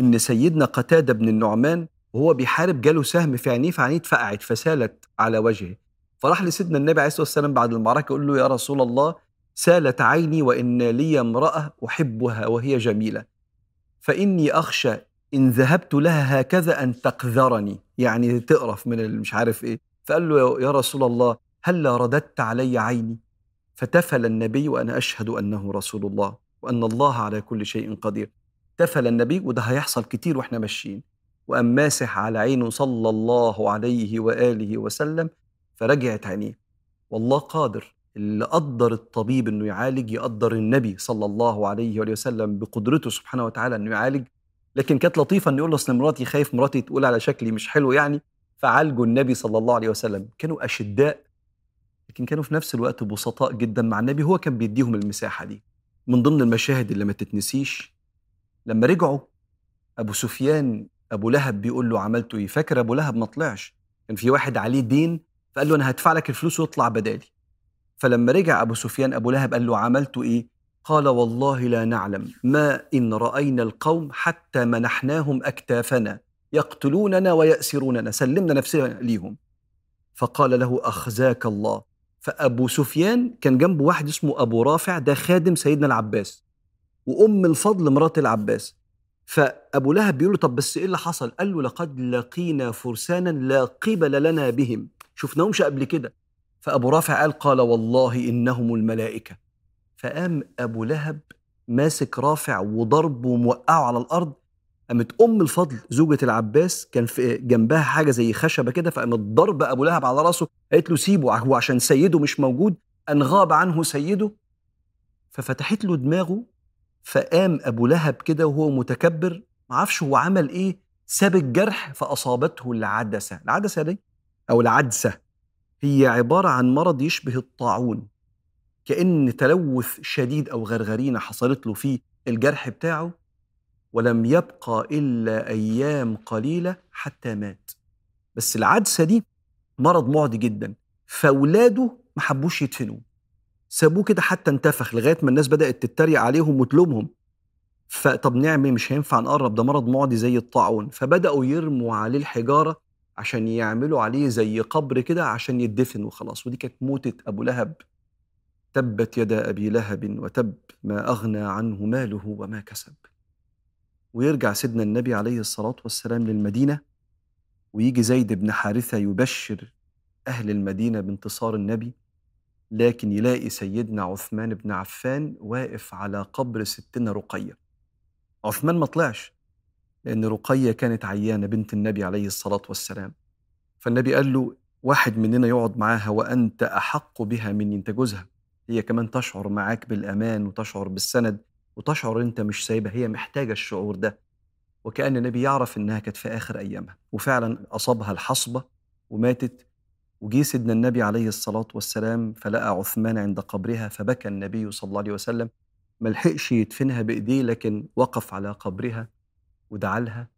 إن سيدنا قتادة بن النعمان وهو بيحارب جاله سهم في عينيه فعينيه اتفقعت فسالت على وجهه. فراح لسيدنا النبي عليه الصلاة والسلام بعد المعركة يقول له يا رسول الله سالت عيني وإن لي امرأة أحبها وهي جميلة. فإني أخشى إن ذهبت لها هكذا أن تقذرني. يعني تقرف من مش عارف إيه. فقال له يا رسول الله هلا رددت علي عيني؟ فتفل النبي وأنا أشهد أنه رسول الله وأن الله على كل شيء قدير. تفل النبي وده هيحصل كتير وإحنا ماشيين. وقام ماسح على عينه صلى الله عليه وآله وسلم فرجعت عينيه. والله قادر. اللي قدر الطبيب إنه يعالج يقدر النبي صلى الله عليه وآله وسلم بقدرته سبحانه وتعالى إنه يعالج. لكن كانت لطيفة إنه يقول أصل مراتي خايف مراتي تقول على شكلي مش حلو يعني فعالجوا النبي صلى الله عليه وسلم. كانوا أشداء لكن كانوا في نفس الوقت بسطاء جدا مع النبي هو كان بيديهم المساحة دي. من ضمن المشاهد اللي ما تتنسيش لما رجعوا أبو سفيان أبو لهب بيقول له عملته إيه؟ فاكر أبو لهب ما طلعش؟ كان في واحد عليه دين فقال له أنا هدفع لك الفلوس واطلع بدالي. فلما رجع أبو سفيان أبو لهب قال له عملت إيه؟ قال والله لا نعلم. ما إن رأينا القوم حتى منحناهم أكتافنا يقتلوننا ويأسروننا. سلمنا نفسنا ليهم. فقال له أخزاك الله. فأبو سفيان كان جنبه واحد اسمه أبو رافع ده خادم سيدنا العباس وأم الفضل مرات العباس. فأبو لهب بيقول له طب بس إيه اللي حصل؟ قال له لقد لقينا فرسانا لا قبل لنا بهم. شفناهمش قبل كده. فأبو رافع قال قال والله إنهم الملائكة. فقام أبو لهب ماسك رافع وضربه وموقعه على الأرض قامت أم الفضل زوجة العباس كان في جنبها حاجة زي خشبة كده فقامت ضرب أبو لهب على رأسه قالت له سيبه هو عشان سيده مش موجود أن غاب عنه سيده. ففتحت له دماغه فقام أبو لهب كده وهو متكبر معرفش هو عمل إيه ساب الجرح فأصابته العدسة. العدسة دي أو العدسة. هي عبارة عن مرض يشبه الطاعون. كأن تلوث شديد أو غرغرينة حصلت له في الجرح بتاعه ولم يبقى إلا أيام قليلة حتى مات. بس العدسة دي مرض معدي جدا. فأولاده ما حبوش يدفنوه. سابوه كده حتى انتفخ لغاية ما الناس بدأت تتريق عليهم وتلومهم. فطب نعمل مش هينفع نقرب ده مرض معدي زي الطاعون. فبدأوا يرموا عليه الحجارة عشان يعملوا عليه زي قبر كده عشان يدفن وخلاص. ودي كانت موتة أبو لهب. تبت يدا أبي لهب وتب ما أغنى عنه ماله وما كسب. ويرجع سيدنا النبي عليه الصلاة والسلام للمدينة. ويجي زيد بن حارثة يبشر أهل المدينة بانتصار النبي. لكن يلاقي سيدنا عثمان بن عفان واقف على قبر ستنا رقية. عثمان ما طلعش. لأن رقية كانت عيانة بنت النبي عليه الصلاة والسلام. فالنبي قال له واحد مننا يقعد معاها وأنت أحق بها مني أنت جوزها. هي كمان تشعر معاك بالأمان وتشعر بالسند وتشعر أنت مش سايبها هي محتاجة الشعور ده. وكأن النبي يعرف إنها كانت في آخر أيامها. وفعلا أصابها الحصبة وماتت. وجي سيدنا النبي عليه الصلاة والسلام فلقى عثمان عند قبرها فبكى النبي صلى الله عليه وسلم. ملحقش يدفنها بإيديه لكن وقف على قبرها. ودعا لها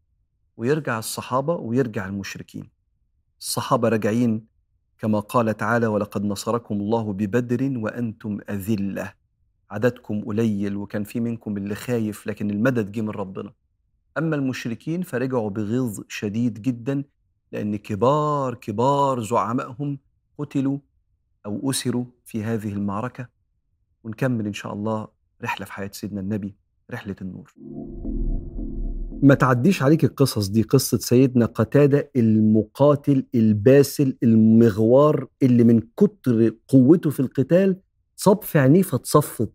ويرجع الصحابة ويرجع المشركين. الصحابة راجعين كما قال تعالى ولقد نصركم الله ببدر وأنتم أذلة. عددكم قليل وكان في منكم اللي خايف لكن المدد جه من ربنا. أما المشركين فرجعوا بغيظ شديد جدا لأن كبار كبار زعمائهم قتلوا أو أسروا في هذه المعركة. ونكمل إن شاء الله رحلة في حياة سيدنا النبي رحلة النور. ما تعديش عليك القصص دي قصة سيدنا قتادة المقاتل الباسل المغوار اللي من كتر قوته في القتال صب في عينيه فاتصفت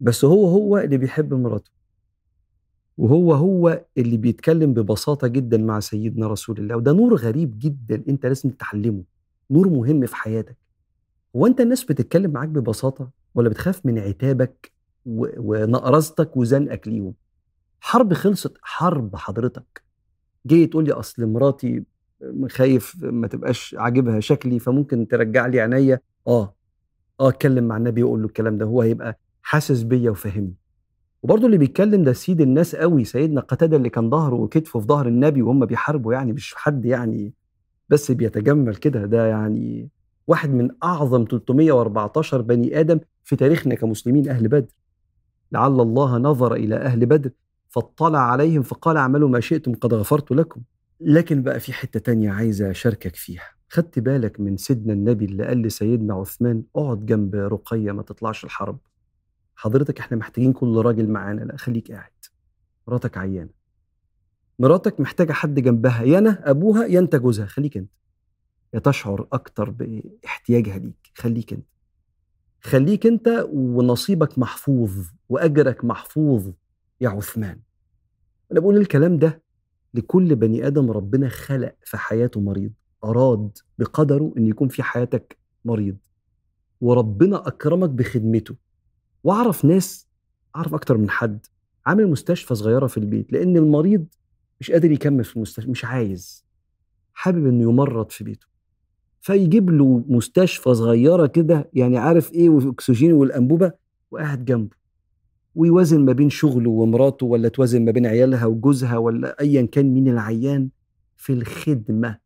بس هو هو اللي بيحب مراته. وهو هو اللي بيتكلم ببساطة جدا مع سيدنا رسول الله. وده نور غريب جدا أنت لازم تتعلمه. نور مهم في حياتك. هو أنت الناس بتتكلم معاك ببساطة ولا بتخاف من عتابك ونقرزتك وزنقك ليهم؟ حرب خلصت حرب حضرتك. جاي تقول لي أصل مراتي خايف ما تبقاش عاجبها شكلي فممكن ترجع لي عينيا؟ آه. آه اتكلم مع النبي وقول له الكلام ده هو هيبقى حاسس بيا وفاهمني. وبرضه اللي بيتكلم ده سيد الناس قوي سيدنا قتادة اللي كان ظهره وكتفه في ظهر النبي وهم بيحاربوا يعني مش حد يعني بس بيتجمل كده. ده يعني واحد من أعظم 314 بني آدم في تاريخنا كمسلمين أهل بدر. لعل الله نظر إلى أهل بدر. فاطلع عليهم فقال اعملوا ما شئتم قد غفرت لكم. لكن بقى في حتة تانية عايزه أشاركك فيها. خدت بالك من سيدنا النبي اللي قال لسيدنا عثمان اقعد جنب رقية ما تطلعش الحرب؟ حضرتك إحنا محتاجين كل راجل معانا لا خليك قاعد. مراتك عيانة. مراتك محتاجة حد جنبها يا أنا أبوها يا أنت جوزها خليك أنت. يا تشعر أكتر باحتياجها ليك خليك أنت. خليك أنت ونصيبك محفوظ وأجرك محفوظ. يا عثمان. أنا بقول الكلام ده لكل بني آدم ربنا خلق في حياته مريض أراد بقدره إن يكون في حياتك مريض. وربنا أكرمك بخدمته. وأعرف ناس أعرف أكتر من حد عامل مستشفى صغيرة في البيت لأن المريض مش قادر يكمل في المستشفى مش عايز. حابب إنه يمرض في بيته. فيجيب له مستشفى صغيرة كده يعني عارف إيه والاكسجين والأنبوبة وقاعد جنبه. ويوازن ما بين شغله ومراته ولا توازن ما بين عيالها وجوزها ولا ايا كان مين العيان في الخدمة.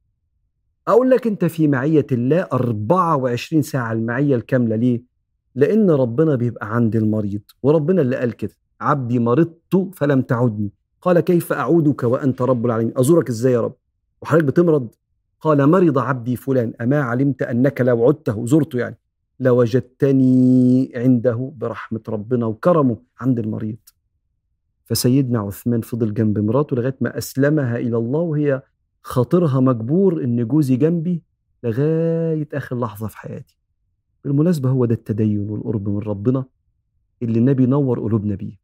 أقول لك أنت في معية الله 24 ساعة المعية الكاملة ليه؟ لأن ربنا بيبقى عند المريض وربنا اللي قال كده عبدي مرضت فلم تعدني. قال كيف أعودك وأنت رب العالمين؟ أزورك إزاي يا رب؟ وحضرتك بتمرض؟ قال مرض عبدي فلان. أما علمت أنك لو عدته زرته يعني. لوجدتني عنده برحمة ربنا وكرمه عند المريض. فسيدنا عثمان فضل جنب مراته لغاية ما أسلمها إلى الله وهي خاطرها مجبور إن جوزي جنبي لغاية آخر لحظة في حياتي. بالمناسبة هو ده التدين والقرب من ربنا اللي النبي نور قلوبنا بيه.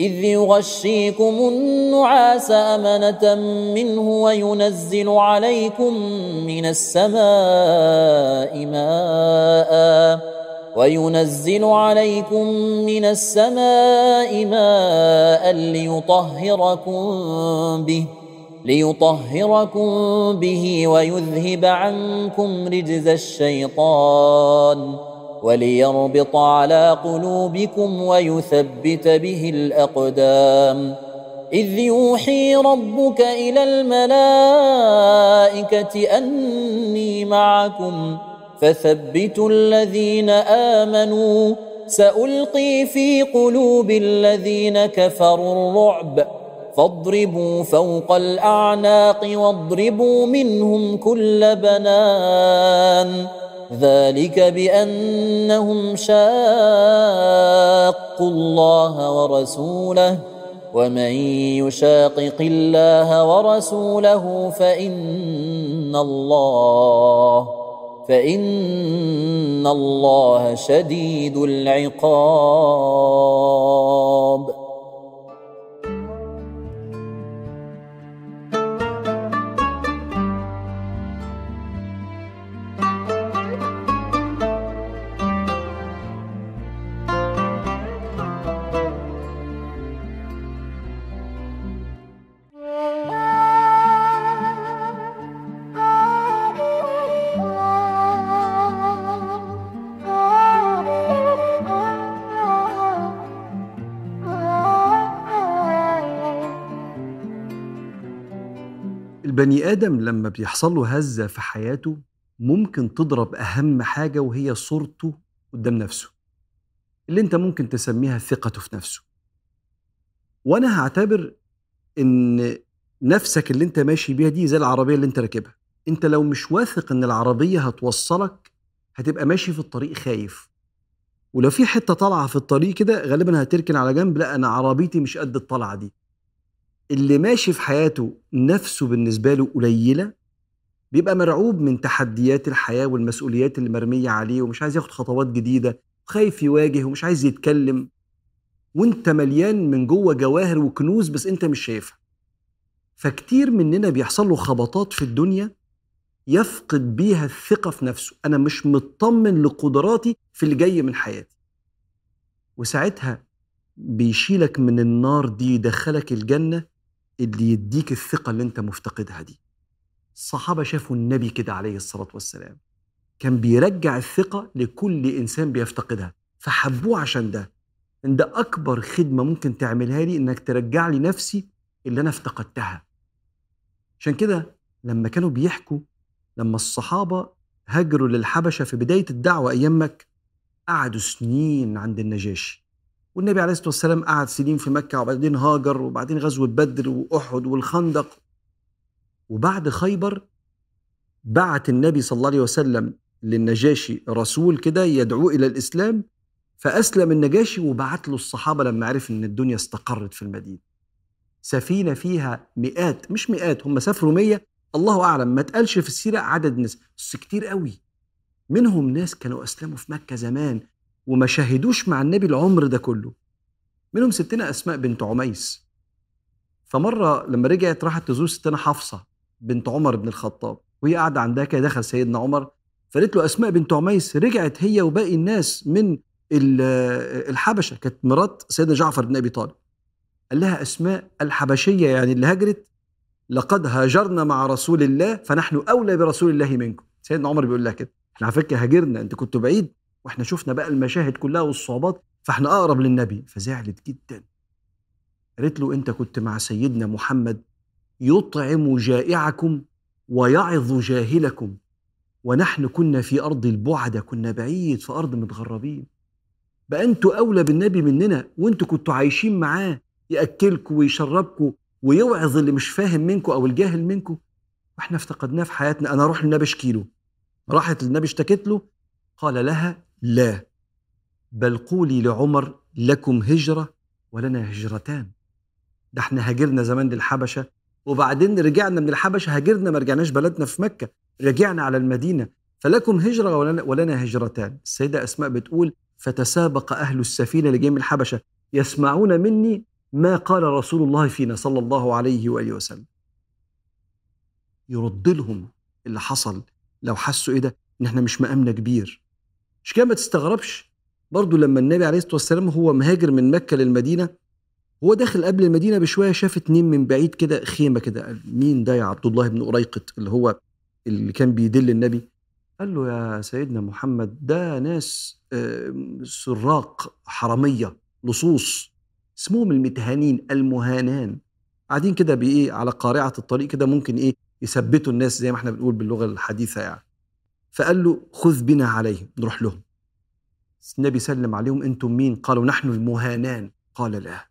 إذ يغشيكم النعاس أمنة منه وينزل عليكم من السماء ماء وينزل عليكم من السماء ماء ليطهركم به ليطهركم به ويذهب عنكم رجز الشيطان. وليربط على قلوبكم ويثبت به الأقدام. إذ يوحي ربك إلى الملائكة أني معكم فثبتوا الذين آمنوا. سألقي في قلوب الذين كفروا الرعب. فاضربوا فوق الأعناق واضربوا منهم كل بنان. ذلك بأنهم شاقوا الله ورسوله ومن يشاقق الله ورسوله فإن الله فإن الله شديد العقاب. البني آدم لما بيحصل له هزة في حياته ممكن تضرب أهم حاجة وهي صورته قدام نفسه اللي أنت ممكن تسميها ثقته في نفسه. وأنا هعتبر إن نفسك اللي أنت ماشي بيها دي زي العربية اللي أنت راكبها. أنت لو مش واثق إن العربية هتوصلك هتبقى ماشي في الطريق خايف. ولو في حتة طالعة في الطريق كده غالبا هتركن على جنب لأ أنا عربيتي مش قد الطلعة دي. اللي ماشي في حياته نفسه بالنسبة له قليلة بيبقى مرعوب من تحديات الحياة والمسؤوليات اللي مرمية عليه ومش عايز ياخد خطوات جديدة خايف يواجه ومش عايز يتكلم وانت مليان من جوه جواهر وكنوز بس انت مش شايفها. فكتير مننا بيحصل له خبطات في الدنيا يفقد بيها الثقة في نفسه. أنا مش مطمن لقدراتي في اللي جاي من حياتي. وساعتها بيشيلك من النار دي يدخلك الجنة اللي يديك الثقة اللي انت مفتقدها دي. الصحابة شافوا النبي كده عليه الصلاة والسلام. كان بيرجع الثقة لكل إنسان بيفتقدها. فحبوه عشان ده. إن ده أكبر خدمة ممكن تعملها لي إنك ترجع لي نفسي اللي أنا افتقدتها. عشان كده لما كانوا بيحكوا لما الصحابة هاجروا للحبشة في بداية الدعوة أيام مكة قعدوا سنين عند النجاشي والنبي عليه الصلاة والسلام قعد سنين في مكة وبعدين هاجر وبعدين غزوة بدر وأحد والخندق وبعد خيبر بعت النبي صلى الله عليه وسلم للنجاشي رسول كده يدعوه إلى الإسلام فأسلم النجاشي وبعت له الصحابة لما عرف إن الدنيا استقرت في المدينة. سفينة فيها مئات مش مئات هم سافروا مية الله أعلم ما اتقالش في السيرة عدد ناس بس كتير قوي. منهم ناس كانوا أسلموا في مكة زمان وما شاهدوش مع النبي العمر ده كله. منهم ستنا أسماء بنت عميس. فمرة لما رجعت راحت تزور ستنا حفصة بنت عمر بن الخطاب وهي قاعدة عندها كده دخل سيدنا عمر فقالت له أسماء بنت عميس رجعت هي وباقي الناس من الحبشة كانت مرات سيدنا جعفر بن أبي طالب قال لها أسماء الحبشية يعني اللي هاجرت لقد هاجرنا مع رسول الله فنحن أولى برسول الله منكم سيدنا عمر بيقول لها كده إحنا على فكرة هاجرنا أنت كنت بعيد وإحنا شفنا بقى المشاهد كلها والصعوبات فاحنا أقرب للنبي. فزعلت جدا. قالت له أنت كنت مع سيدنا محمد يطعم جائعكم ويعظ جاهلكم ونحن كنا في أرض البعدة كنا بعيد في أرض متغربين. بقى أنتوا أولى بالنبي مننا وأنتوا كنتوا عايشين معاه يأكلكم ويشربكم ويوعظ اللي مش فاهم منكم أو الجاهل منكم وإحنا افتقدناه في حياتنا. أنا أروح للنبي أشكي له. راحت للنبي اشتكت له قال لها لا بل قولي لعمر لكم هجرة ولنا هجرتان. ده إحنا هاجرنا زمان للحبشة وبعدين رجعنا من الحبشة هاجرنا ما رجعناش بلدنا في مكة رجعنا على المدينة. فلكم هجرة ولنا, ولنا هجرتان. السيدة أسماء بتقول فتسابق أهل السفينة اللي من الحبشة يسمعون مني ما قال رسول الله فينا صلى الله عليه وآله وسلم. يرد لهم اللي حصل. لو حسوا إيه ده؟ إن إحنا مش مقامنا كبير. مش كده ما تستغربش؟ برضو لما النبي عليه الصلاة والسلام هو مهاجر من مكة للمدينة هو داخل قبل المدينة بشوية شاف اتنين من بعيد كده خيمة كده قال مين ده يا عبد الله بن أريقط اللي هو اللي كان بيدل النبي. قال له يا سيدنا محمد ده ناس سراق حرامية لصوص اسمهم المتهانين المهانان. قاعدين كده بإيه؟ على قارعة الطريق كده ممكن إيه؟ يثبتوا الناس زي ما إحنا بنقول باللغة الحديثة يعني. فقال له خذ بنا عليهم. نروح لهم. النبي سلم عليهم أنتم مين؟ قالوا نحن المهانان. قال لا.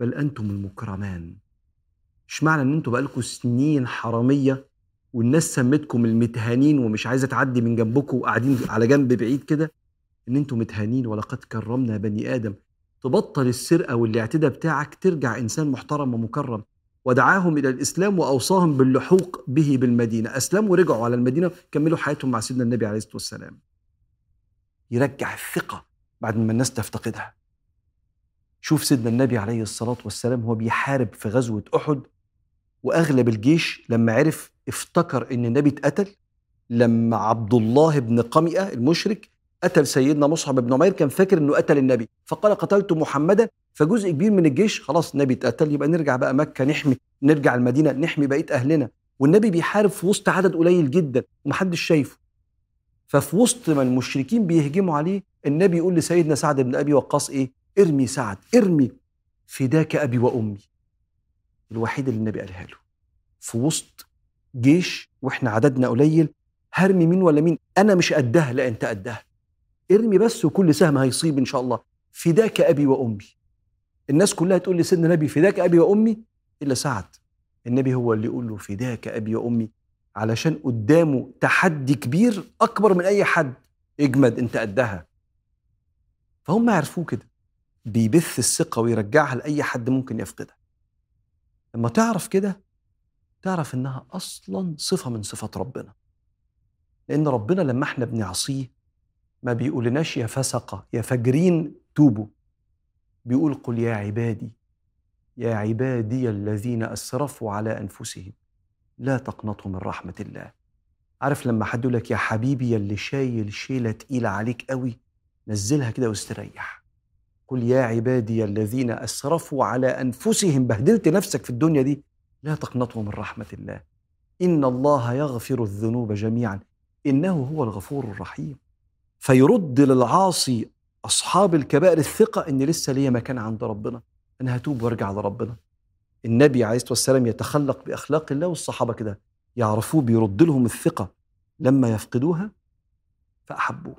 بل أنتم المكرمان. مش معنى إن أنتم بقالكم سنين حرامية والناس سمتكم المتهانين ومش عايزة تعدي من جنبكم وقاعدين على جنب بعيد كده؟ إن أنتم متهانين ولقد كرمنا بني آدم. تبطل السرقة والإعتداء بتاعك ترجع إنسان محترم ومكرم. ودعاهم إلى الإسلام وأوصاهم باللحوق به بالمدينة. أسلموا ورجعوا على المدينة كملوا حياتهم مع سيدنا النبي عليه الصلاة والسلام. يرجع الثقة بعد ما الناس تفتقدها. شوف سيدنا النبي عليه الصلاة والسلام هو بيحارب في غزوة أحد وأغلب الجيش لما عرف افتكر إن النبي اتقتل لما عبد الله بن قمئة المشرك قتل سيدنا مصعب بن عمير كان فاكر إنه قتل النبي فقال قتلت محمدا فجزء كبير من الجيش خلاص النبي اتقتل يبقى نرجع بقى مكة نحمي نرجع المدينة نحمي بقية أهلنا. والنبي بيحارب في وسط عدد قليل جدا ومحدش شايفه. ففي وسط ما المشركين بيهجموا عليه النبي يقول لسيدنا سعد بن أبي وقاص إيه؟ ارمي سعد ارمي فداك أبي وأمي. الوحيد اللي النبي قالها له. في وسط جيش وإحنا عددنا قليل هرمي مين ولا مين؟ أنا مش قدها لا أنت قدها. ارمي بس وكل سهم هيصيب إن شاء الله. فداك أبي وأمي. الناس كلها تقول لسيدنا النبي فداك أبي وأمي؟ إلا سعد. النبي هو اللي يقول له فداك أبي وأمي علشان قدامه تحدي كبير أكبر من أي حد. اجمد أنت قدها. فهم عرفوه كده. بيبث الثقة ويرجعها لأي حد ممكن يفقدها. لما تعرف كده تعرف إنها أصلا صفة من صفات ربنا. لأن ربنا لما إحنا بنعصيه ما بيقولناش يا فسقة يا فاجرين توبوا. بيقول قل يا عبادي يا عبادي الذين أسرفوا على أنفسهم لا تقنطوا من رحمة الله. عارف لما حد يقول لك يا حبيبي يلي شايل شيلة تقيلة عليك قوي نزلها كده واستريح. قل يا عبادي الذين أسرفوا على أنفسهم بهدلت نفسك في الدنيا دي لا تقنطوا من رحمة الله. إن الله يغفر الذنوب جميعا إنه هو الغفور الرحيم. فيرد للعاصي أصحاب الكبائر الثقة إن لسه ليا مكان عند ربنا أنا هتوب وأرجع لربنا النبي عليه الصلاة والسلام يتخلق بأخلاق الله والصحابة كده يعرفوه بيرد لهم الثقة لما يفقدوها فأحبوه.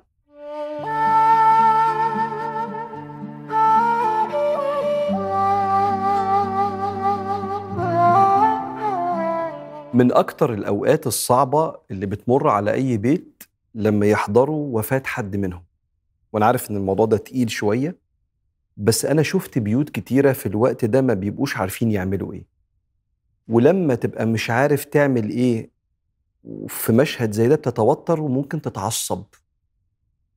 من أكتر الأوقات الصعبة اللي بتمر على أي بيت لما يحضروا وفاة حد منهم. وأنا عارف إن الموضوع ده تقيل شوية بس أنا شفت بيوت كتيرة في الوقت ده ما بيبقوش عارفين يعملوا إيه. ولما تبقى مش عارف تعمل إيه في مشهد زي ده بتتوتر وممكن تتعصب.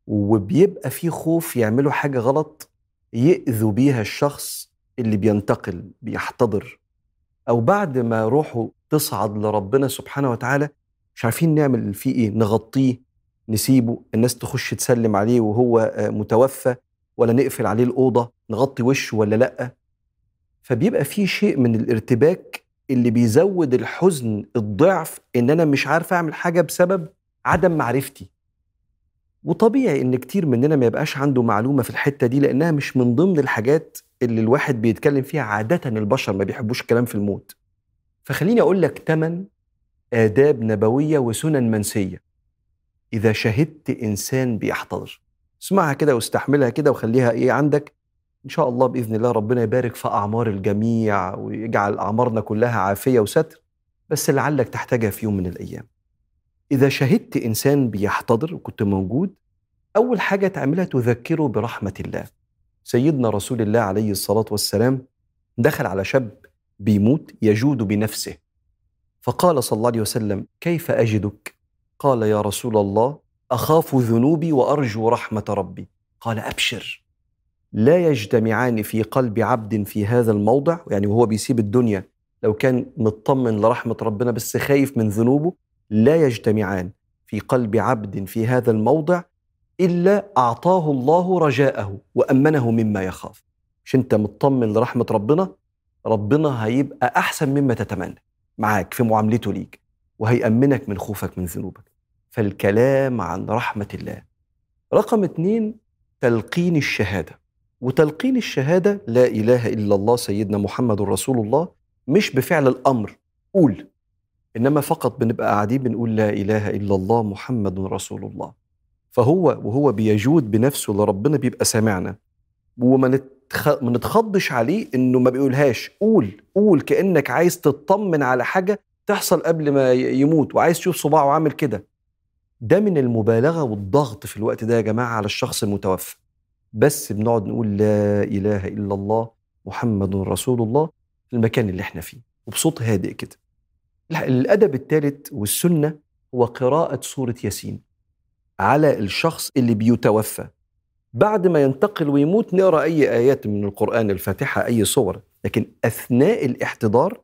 وبيبقى في خوف يعملوا حاجة غلط يأذوا بيها الشخص اللي بينتقل بيحتضر. أو بعد ما روحه تصعد لربنا سبحانه وتعالى مش عارفين نعمل فيه إيه نغطيه. نسيبه الناس تخش تسلم عليه وهو متوفى ولا نقفل عليه الأوضة نغطي وشه ولا لأ؟ فبيبقى في شيء من الارتباك اللي بيزود الحزن الضعف إن أنا مش عارف أعمل حاجة بسبب عدم معرفتي. وطبيعي إن كتير مننا ما يبقاش عنده معلومة في الحتة دي لأنها مش من ضمن الحاجات اللي الواحد بيتكلم فيها عادة البشر ما بيحبوش الكلام في الموت. فخليني أقول لك ثمان آداب نبوية وسنن منسية. إذا شهدت إنسان بيحتضر. اسمعها كده واستحملها كده وخليها إيه عندك. إن شاء الله بإذن الله ربنا يبارك في أعمار الجميع ويجعل أعمارنا كلها عافية وستر بس لعلك تحتاجها في يوم من الأيام. إذا شهدت إنسان بيحتضر وكنت موجود أول حاجة تعملها تذكره برحمة الله. سيدنا رسول الله عليه الصلاة والسلام دخل على شاب بيموت يجود بنفسه. فقال صلى الله عليه وسلم كيف أجدك؟ قال يا رسول الله أخاف ذنوبي وأرجو رحمة ربي. قال أبشر. لا يجتمعان في قلب عبد في هذا الموضع. يعني وهو بيسيب الدنيا لو كان مطمن لرحمة ربنا بس خايف من ذنوبه لا يجتمعان في قلب عبد في هذا الموضع إلا أعطاه الله رجاءه وأمنه مما يخاف. مش أنت مطمن لرحمة ربنا؟ ربنا هيبقى أحسن مما تتمنى. معاك في معاملته ليك. وهيأمنك من خوفك من ذنوبك. فالكلام عن رحمة الله. رقم اتنين تلقين الشهادة. وتلقين الشهادة لا إله إلا الله سيدنا محمد رسول الله مش بفعل الأمر. قول. إنما فقط بنبقى قاعدين بنقول لا إله إلا الله محمد رسول الله. فهو وهو بيجود بنفسه لربنا بيبقى سامعنا. وما. ما نتخضش عليه إنه ما بيقولهاش. قول قول كأنك عايز تطمن على حاجة تحصل قبل ما يموت وعايز تشوف صباعه عامل كده. ده من المبالغة والضغط في الوقت ده يا جماعة على الشخص المتوفى. بس بنقعد نقول لا إله إلا الله محمد رسول الله في المكان اللي إحنا فيه. وبصوت هادئ كده. الأدب الثالث والسنة هو قراءة سورة ياسين على الشخص اللي بيتوفى. بعد ما ينتقل ويموت نقرأ أي آيات من القرآن الفاتحة أي صور. لكن أثناء الاحتضار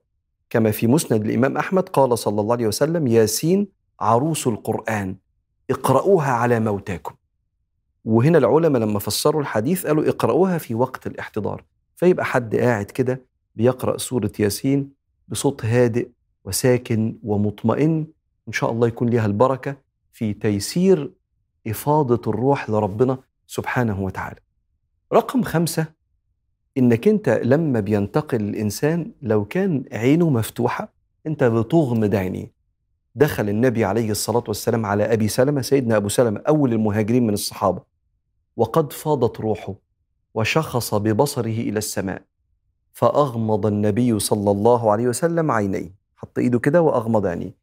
كما في مسند الإمام أحمد قال صلى الله عليه وسلم ياسين عروس القرآن اقرأوها على موتاكم. وهنا العلماء لما فسروا الحديث قالوا اقرأوها في وقت الاحتضار. فيبقى حد قاعد كده بيقرأ سورة ياسين بصوت هادئ وساكن ومطمئن إن شاء الله يكون لها البركة في تيسير إفاضة الروح لربنا سبحانه وتعالى. رقم خمسة إنك أنت لما بينتقل الإنسان لو كان عينه مفتوحة أنت بتغمض عينيه دخل النبي عليه الصلاة والسلام على أبي سلمة سيدنا أبو سلمة أول المهاجرين من الصحابة. وقد فاضت روحه وشخص ببصره إلى السماء فأغمض النبي صلى الله عليه وسلم عينيه. حط إيده كده وأغمض عينيه.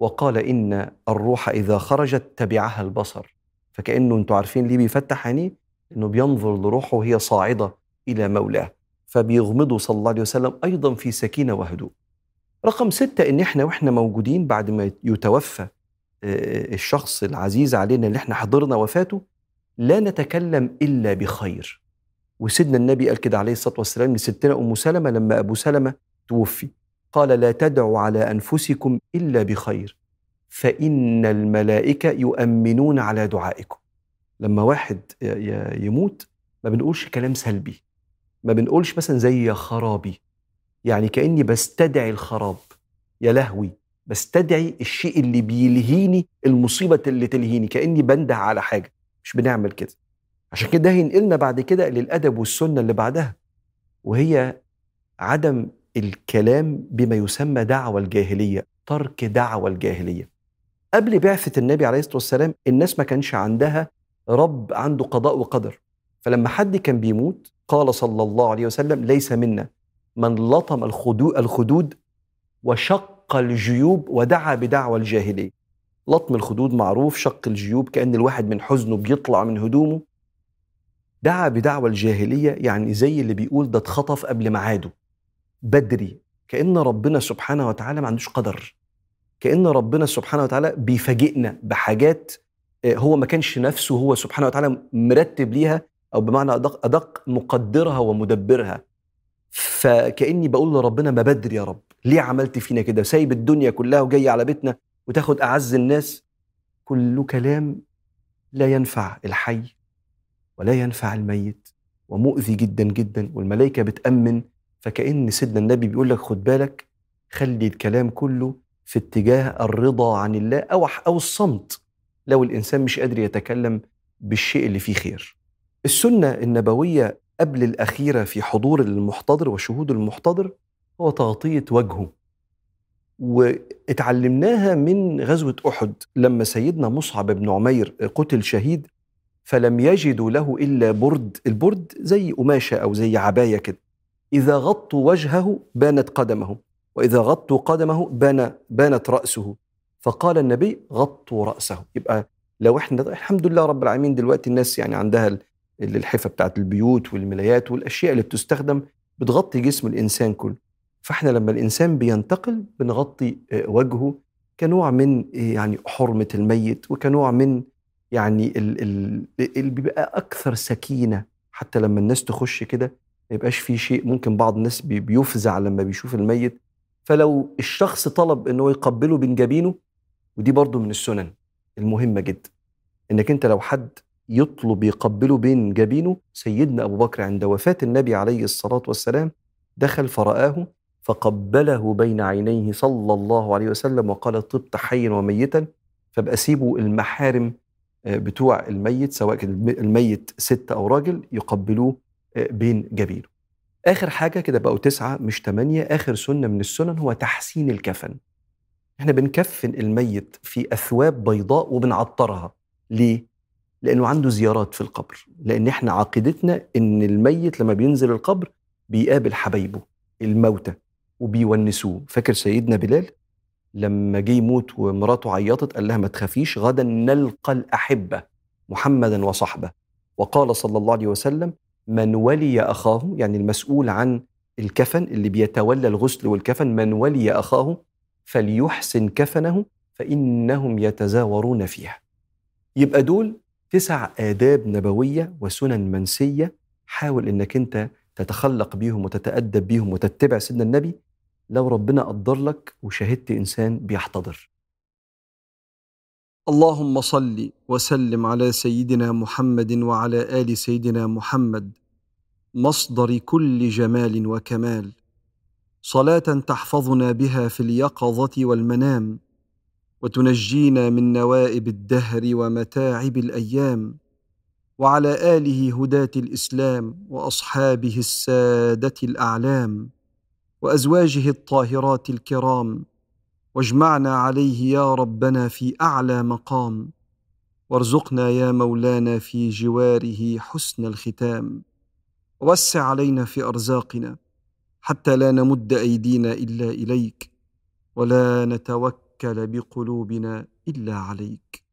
وقال إن الروح إذا خرجت تبعها البصر. فكأنه أنتوا عارفين ليه بيفتح عينيه؟ إنه بينظر لروحه وهي صاعدة. إلى مولاه فبيغمضه صلى الله عليه وسلم أيضا في سكينة وهدوء. رقم ستة إن إحنا وإحنا موجودين بعد ما يتوفى آه، الشخص العزيز علينا اللي إحنا حضرنا وفاته لا نتكلم إلا بخير. وسيدنا النبي قال كده عليه الصلاة والسلام لستنا أم سلمة لما أبو سلمة توفي. قال لا تدعوا على أنفسكم إلا بخير فإن الملائكة يؤمنون على دعائكم. لما واحد يموت ما بنقولش كلام سلبي. ما بنقولش مثلا زي يا خرابي يعني كأني بستدعي الخراب. يا لهوي بستدعي الشيء اللي بيلهيني المصيبة اللي تلهيني كأني بنده على حاجة. مش بنعمل كده. عشان كده ده هينقلنا بعد كده للأدب والسنة اللي بعدها وهي عدم الكلام بما يسمى دعوة الجاهلية ترك دعوة الجاهلية. قبل بعثة النبي عليه الصلاة والسلام الناس ما كانش عندها رب عنده قضاء وقدر. فلما حد كان بيموت قال صلى الله عليه وسلم ليس منا من لطم الخدود, وشق الجيوب ودعا بدعوى الجاهلية لطم الخدود معروف شق الجيوب كأن الواحد من حزنه بيطلع من هدومه. دعا بدعوى الجاهلية يعني زي اللي بيقول ده اتخطف قبل ميعاده. بدري كأن ربنا سبحانه وتعالى ما عندوش قدر. كأن ربنا سبحانه وتعالى بيفاجئنا بحاجات آه، هو ما كانش نفسه هو سبحانه وتعالى مرتب ليها أو بمعنى أدق, أدق مقدرها ومدبرها. فكأني بقول لربنا ما بدري يا رب ليه عملت فينا كده؟ سايب الدنيا كلها وجاي على بيتنا وتاخد أعز الناس. كل كلام لا ينفع الحي ولا ينفع الميت ومؤذي جدا جدا والملائكة بتأمن. فكأن سيدنا النبي بيقول لك خد بالك خلي الكلام كله في اتجاه الرضا عن الله أو أو الصمت. لو الإنسان مش قادر يتكلم بالشيء اللي فيه خير. السنة النبوية قبل الأخيرة في حضور المحتضر وشهود المحتضر هو تغطية وجهه. واتعلمناها من غزوة أحد لما سيدنا مصعب بن عمير قتل شهيد فلم يجدوا له إلا برد البرد زي قماشة أو زي عباية كده. إذا غطوا وجهه بانت قدمه وإذا غطوا قدمه بان بانت رأسه. فقال النبي غطوا رأسه. يبقى لو إحنا الحمد لله رب العالمين دلوقتي الناس يعني عندها ال- الحفة بتاعت البيوت والملايات والأشياء اللي بتستخدم بتغطي جسم الإنسان كله. فإحنا لما الإنسان بينتقل بنغطي آه، وجهه كنوع من آه، يعني حرمة الميت وكنوع من يعني ال- ال- اللي بيبقى أكثر سكينة. حتى لما الناس تخش كده ما يبقاش في شيء. ممكن بعض الناس بي- بيفزع لما بيشوف الميت. فلو الشخص طلب إن هو يقبله بين جبينه ودي برضو من السنن المهمة جدا. إنك أنت لو حد يطلب يقبله بين جبينه سيدنا أبو بكر عند وفاة النبي عليه الصلاة والسلام دخل فرآه فقبله بين عينيه صلى الله عليه وسلم وقال طبت حيا وميتا فبقى سيبوا المحارم آه، بتوع الميت سواء كان الم- الميت ست أو راجل يقبلوه آه، بين جبينه. آخر حاجة كده بقوا تسعة مش ثمانيه آخر سنة من السنن هو تحسين الكفن. إحنا بنكفن الميت في أثواب بيضاء وبنعطرها. ليه؟ لأنه عنده زيارات في القبر. لأن إحنا عقيدتنا إن الميت لما بينزل القبر بيقابل حبايبه الموتى وبيونسوه. فاكر سيدنا بلال؟ لما جه يموت ومراته عيطت قال لها ما تخافيش غدا نلقى الأحبة محمدا وصحبه. وقال صلى الله عليه وسلم من ولي أخاه يعني المسؤول عن الكفن اللي بيتولى الغسل والكفن من ولي أخاه فليحسن كفنه فإنهم يتزاورون فيها. يبقى دول تسع آداب نبوية وسنن منسية حاول إنك أنت تتخلق بيهم وتتأدب بيهم وتتبع سيدنا النبي. لو ربنا قدر لك وشاهدت إنسان بيحتضر. اللهم صل وسلم على سيدنا محمد وعلى آل سيدنا محمد. مصدر كل جمال وكمال. صلاة تحفظنا بها في اليقظة والمنام. وتنجينا من نوائب الدهر ومتاعب الأيام وعلى آله هداة الإسلام وأصحابه السادة الأعلام وأزواجه الطاهرات الكرام واجمعنا عليه يا ربنا في أعلى مقام وارزقنا يا مولانا في جواره حسن الختام. ووسع علينا في أرزاقنا حتى لا نمد أيدينا إلا إليك ولا نتوكل بقلوبنا الا عليك.